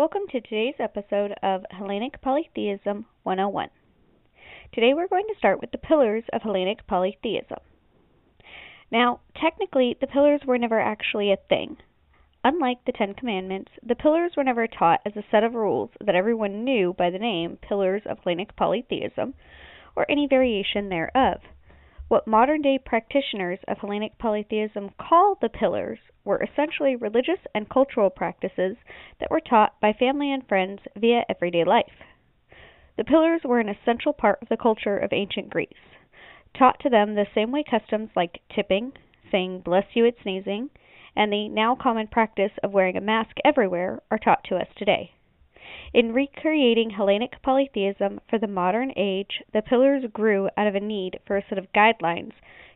Welcome to today's episode of Hellenic Polytheism 101. Today we're going to start with the pillars of Hellenic polytheism. Now, technically, the pillars were never actually a thing. Unlike the Ten Commandments, the pillars were never taught as a set of rules that everyone knew by the name Pillars of Hellenic Polytheism or any variation thereof. What modern day practitioners of Hellenic polytheism call the pillars were essentially religious and cultural practices that were taught by family and friends via everyday life. The pillars were an essential part of the culture of ancient Greece, taught to them the same way customs like tipping, saying bless you at sneezing, and the now common practice of wearing a mask everywhere are taught to us today. In recreating Hellenic polytheism for the modern age, the pillars grew out of a need for a set of guidelines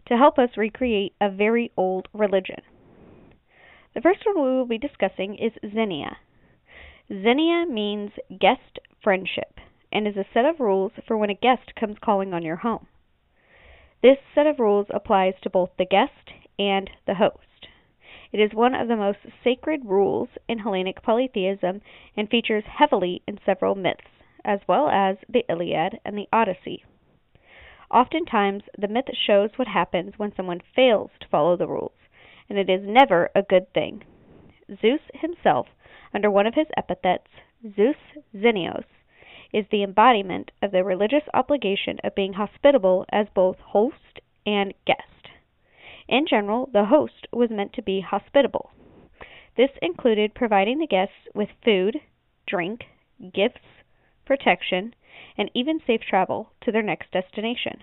to help us recreate a very old religion. The first one we will be discussing is Xenia. Xenia means guest friendship and is a set of rules for when a guest comes calling on your home. This set of rules applies to both the guest and the host. It is one of the most sacred rules in Hellenic polytheism and features heavily in several myths, as well as the Iliad and the Odyssey. Oftentimes, the myth shows what happens when someone fails to follow the rules and it is never a good thing. Zeus himself, under one of his epithets, Zeus Xenios, is the embodiment of the religious obligation of being hospitable as both host and guest. In general, the host was meant to be hospitable. This included providing the guests with food, drink, gifts, protection, and even safe travel to their next destination.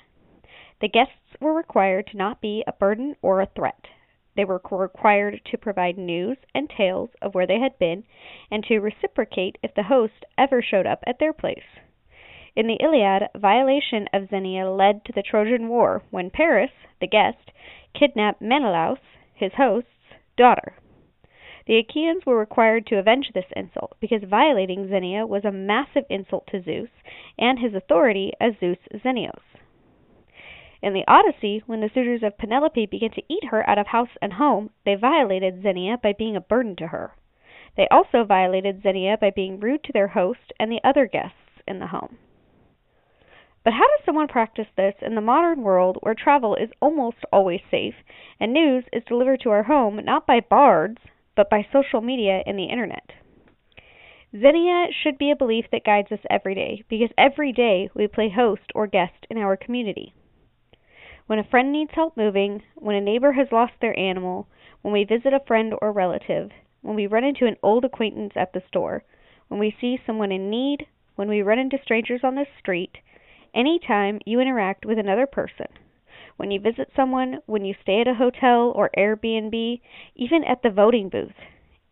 The guests were required to not be a burden or a threat. They were required to provide news and tales of where they had been, and to reciprocate if the host ever showed up at their place. In the Iliad, violation of Xenia led to the Trojan War when Paris, the guest, kidnapped Menelaus, his host's, daughter. The Achaeans were required to avenge this insult because violating Xenia was a massive insult to Zeus and his authority as Zeus Xenios. In the Odyssey, when the suitors of Penelope began to eat her out of house and home, they violated Xenia by being a burden to her. They also violated Xenia by being rude to their host and the other guests in the home. But how does someone practice this in the modern world where travel is almost always safe and news is delivered to our home not by bards, but by social media and the internet? Xenia should be a belief that guides us every day because every day we play host or guest in our community when a friend needs help moving, when a neighbor has lost their animal, when we visit a friend or relative, when we run into an old acquaintance at the store, when we see someone in need, when we run into strangers on the street, any time you interact with another person. When you visit someone, when you stay at a hotel or Airbnb, even at the voting booth.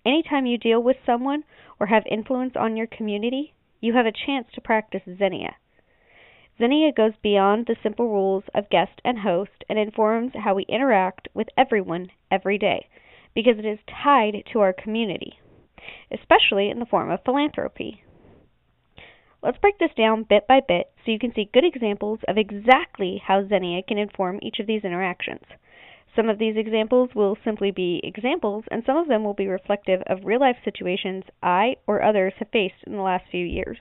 Anytime you deal with someone or have influence on your community, you have a chance to practice Xenia. Xenia goes beyond the simple rules of guest and host and informs how we interact with everyone every day because it is tied to our community, especially in the form of philanthropy. Let's break this down bit by bit so you can see good examples of exactly how Xenia can inform each of these interactions. Some of these examples will simply be examples, and some of them will be reflective of real life situations I or others have faced in the last few years.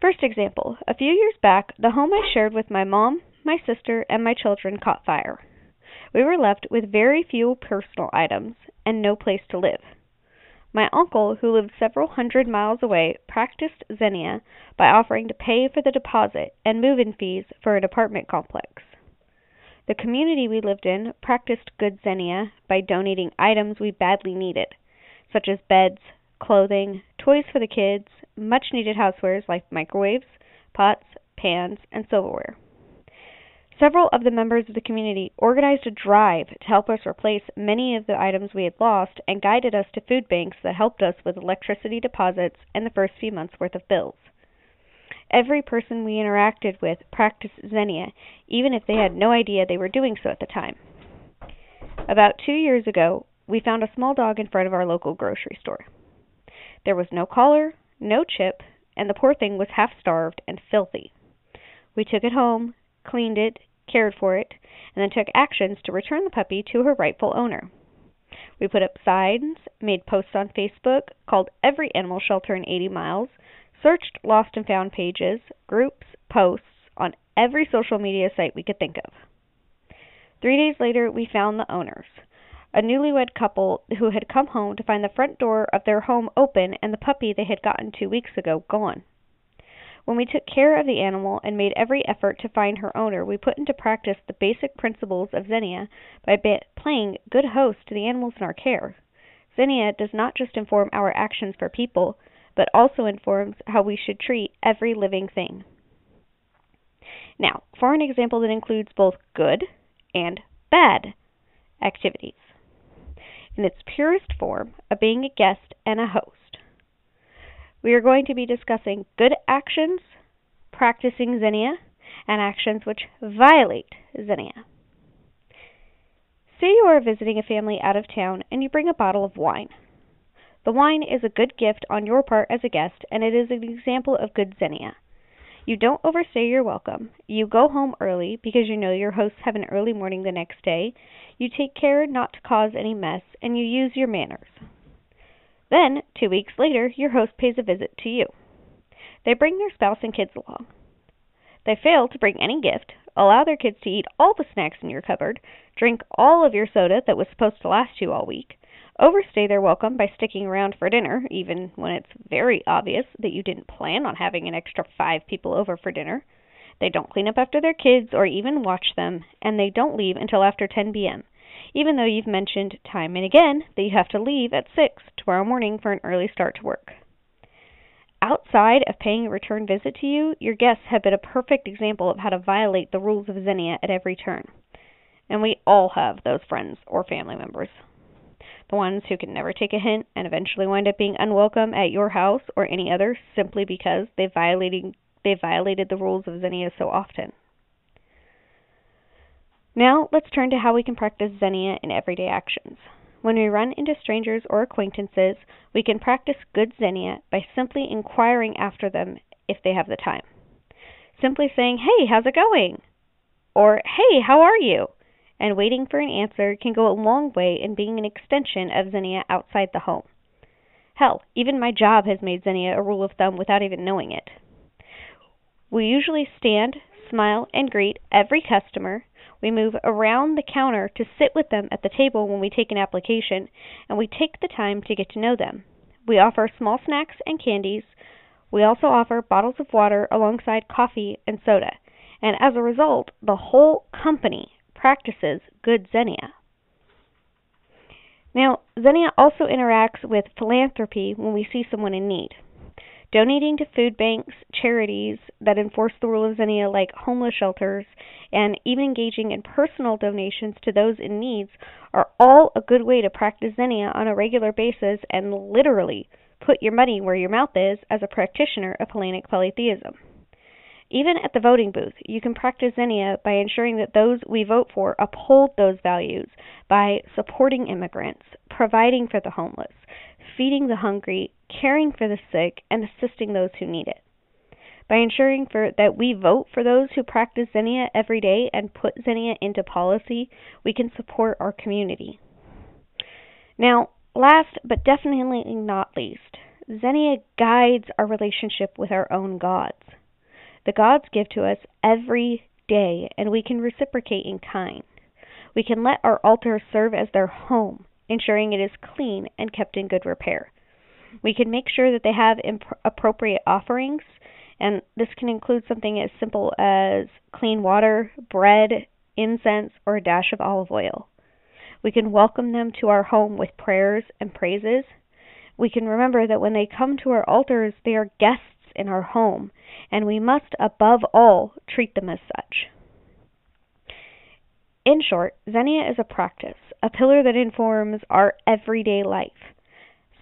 First example: A few years back the home I shared with my mom, my sister, and my children caught fire. We were left with very few personal items, and no place to live. My uncle, who lived several hundred miles away, practiced Xenia by offering to pay for the deposit and move in fees for an apartment complex. The community we lived in practiced good Xenia by donating items we badly needed, such as beds, clothing, toys for the kids, much needed housewares like microwaves, pots, pans, and silverware. Several of the members of the community organized a drive to help us replace many of the items we had lost and guided us to food banks that helped us with electricity deposits and the first few months' worth of bills. Every person we interacted with practiced Xenia, even if they had no idea they were doing so at the time. About two years ago, we found a small dog in front of our local grocery store. There was no collar, no chip, and the poor thing was half starved and filthy. We took it home, cleaned it, cared for it, and then took actions to return the puppy to her rightful owner. We put up signs, made posts on Facebook, called every animal shelter in 80 miles, searched lost and found pages, groups, posts on every social media site we could think of. Three days later, we found the owners a newlywed couple who had come home to find the front door of their home open and the puppy they had gotten two weeks ago gone. When we took care of the animal and made every effort to find her owner, we put into practice the basic principles of Xenia by playing good host to the animals in our care. Xenia does not just inform our actions for people, but also informs how we should treat every living thing. Now, for an example that includes both good and bad activities in its purest form of being a guest and a host. We are going to be discussing good actions, practicing Xenia, and actions which violate Xenia. Say you are visiting a family out of town and you bring a bottle of wine. The wine is a good gift on your part as a guest, and it is an example of good Xenia. You don't overstay your welcome. You go home early because you know your hosts have an early morning the next day. You take care not to cause any mess, and you use your manners. Then, two weeks later, your host pays a visit to you. They bring their spouse and kids along. They fail to bring any gift, allow their kids to eat all the snacks in your cupboard, drink all of your soda that was supposed to last you all week, overstay their welcome by sticking around for dinner, even when it's very obvious that you didn't plan on having an extra five people over for dinner. They don't clean up after their kids or even watch them, and they don't leave until after 10 p.m., even though you've mentioned time and again that you have to leave at 6 tomorrow morning for an early start to work. Outside of paying a return visit to you, your guests have been a perfect example of how to violate the rules of Xenia at every turn. And we all have those friends or family members the ones who can never take a hint and eventually wind up being unwelcome at your house or any other simply because they violating they violated the rules of Xenia so often. Now, let's turn to how we can practice Xenia in everyday actions. When we run into strangers or acquaintances, we can practice good Xenia by simply inquiring after them if they have the time. Simply saying, Hey, how's it going? Or, Hey, how are you? and waiting for an answer can go a long way in being an extension of Xenia outside the home. Hell, even my job has made Xenia a rule of thumb without even knowing it. We usually stand, smile, and greet every customer. We move around the counter to sit with them at the table when we take an application, and we take the time to get to know them. We offer small snacks and candies. We also offer bottles of water alongside coffee and soda. And as a result, the whole company practices good Xenia. Now, Xenia also interacts with philanthropy when we see someone in need. Donating to food banks, charities that enforce the rule of Xenia, like homeless shelters, and even engaging in personal donations to those in need are all a good way to practice Xenia on a regular basis and literally put your money where your mouth is as a practitioner of Hellenic polytheism. Even at the voting booth, you can practice Xenia by ensuring that those we vote for uphold those values by supporting immigrants, providing for the homeless, feeding the hungry, caring for the sick, and assisting those who need it. By ensuring for, that we vote for those who practice Xenia every day and put Xenia into policy, we can support our community. Now, last but definitely not least, Xenia guides our relationship with our own gods. The gods give to us every day, and we can reciprocate in kind. We can let our altar serve as their home, ensuring it is clean and kept in good repair. We can make sure that they have imp- appropriate offerings, and this can include something as simple as clean water, bread, incense, or a dash of olive oil. We can welcome them to our home with prayers and praises. We can remember that when they come to our altars, they are guests in our home, and we must above all treat them as such. In short, Xenia is a practice, a pillar that informs our everyday life.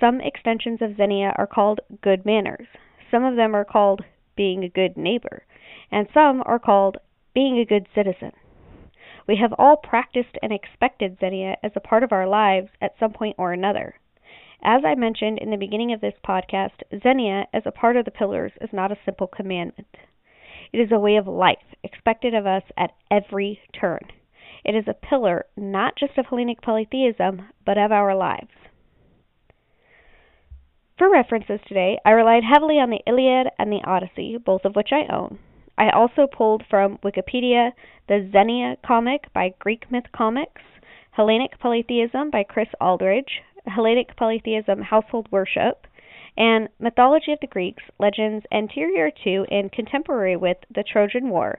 Some extensions of Xenia are called good manners, some of them are called being a good neighbor, and some are called being a good citizen. We have all practiced and expected Xenia as a part of our lives at some point or another. As I mentioned in the beginning of this podcast, Xenia as a part of the pillars is not a simple commandment. It is a way of life expected of us at every turn. It is a pillar not just of Hellenic polytheism, but of our lives. For references today, I relied heavily on the Iliad and the Odyssey, both of which I own. I also pulled from Wikipedia the Xenia comic by Greek Myth Comics, Hellenic Polytheism by Chris Aldridge, Hellenic Polytheism Household Worship, and Mythology of the Greeks, Legends anterior to and contemporary with the Trojan War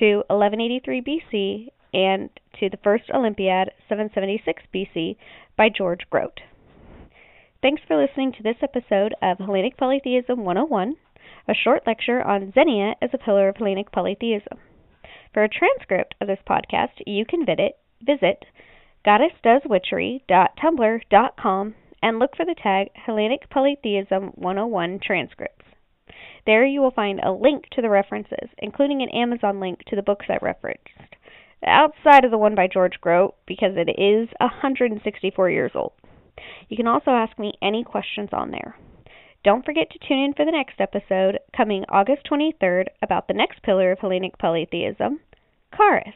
to 1183 BC and to the First Olympiad 776 BC by George Grote. Thanks for listening to this episode of Hellenic Polytheism 101, a short lecture on Xenia as a pillar of Hellenic polytheism. For a transcript of this podcast, you can visit, visit goddessdoeswitchery.tumblr.com and look for the tag Hellenic Polytheism 101 transcripts. There you will find a link to the references, including an Amazon link to the books I referenced, outside of the one by George Grote because it is 164 years old. You can also ask me any questions on there. Don't forget to tune in for the next episode, coming August 23rd, about the next pillar of Hellenic polytheism, Charis.